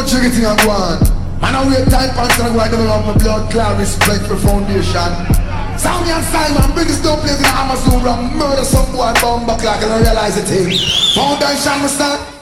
jiggy thing I on. Man, I wait time pants and I go and develop my blood cloud respect for foundation. Sound and Simon, biggest dumb place in the Amazon, run murder some boy bomb back like I don't realize the thing. Foundation, my son.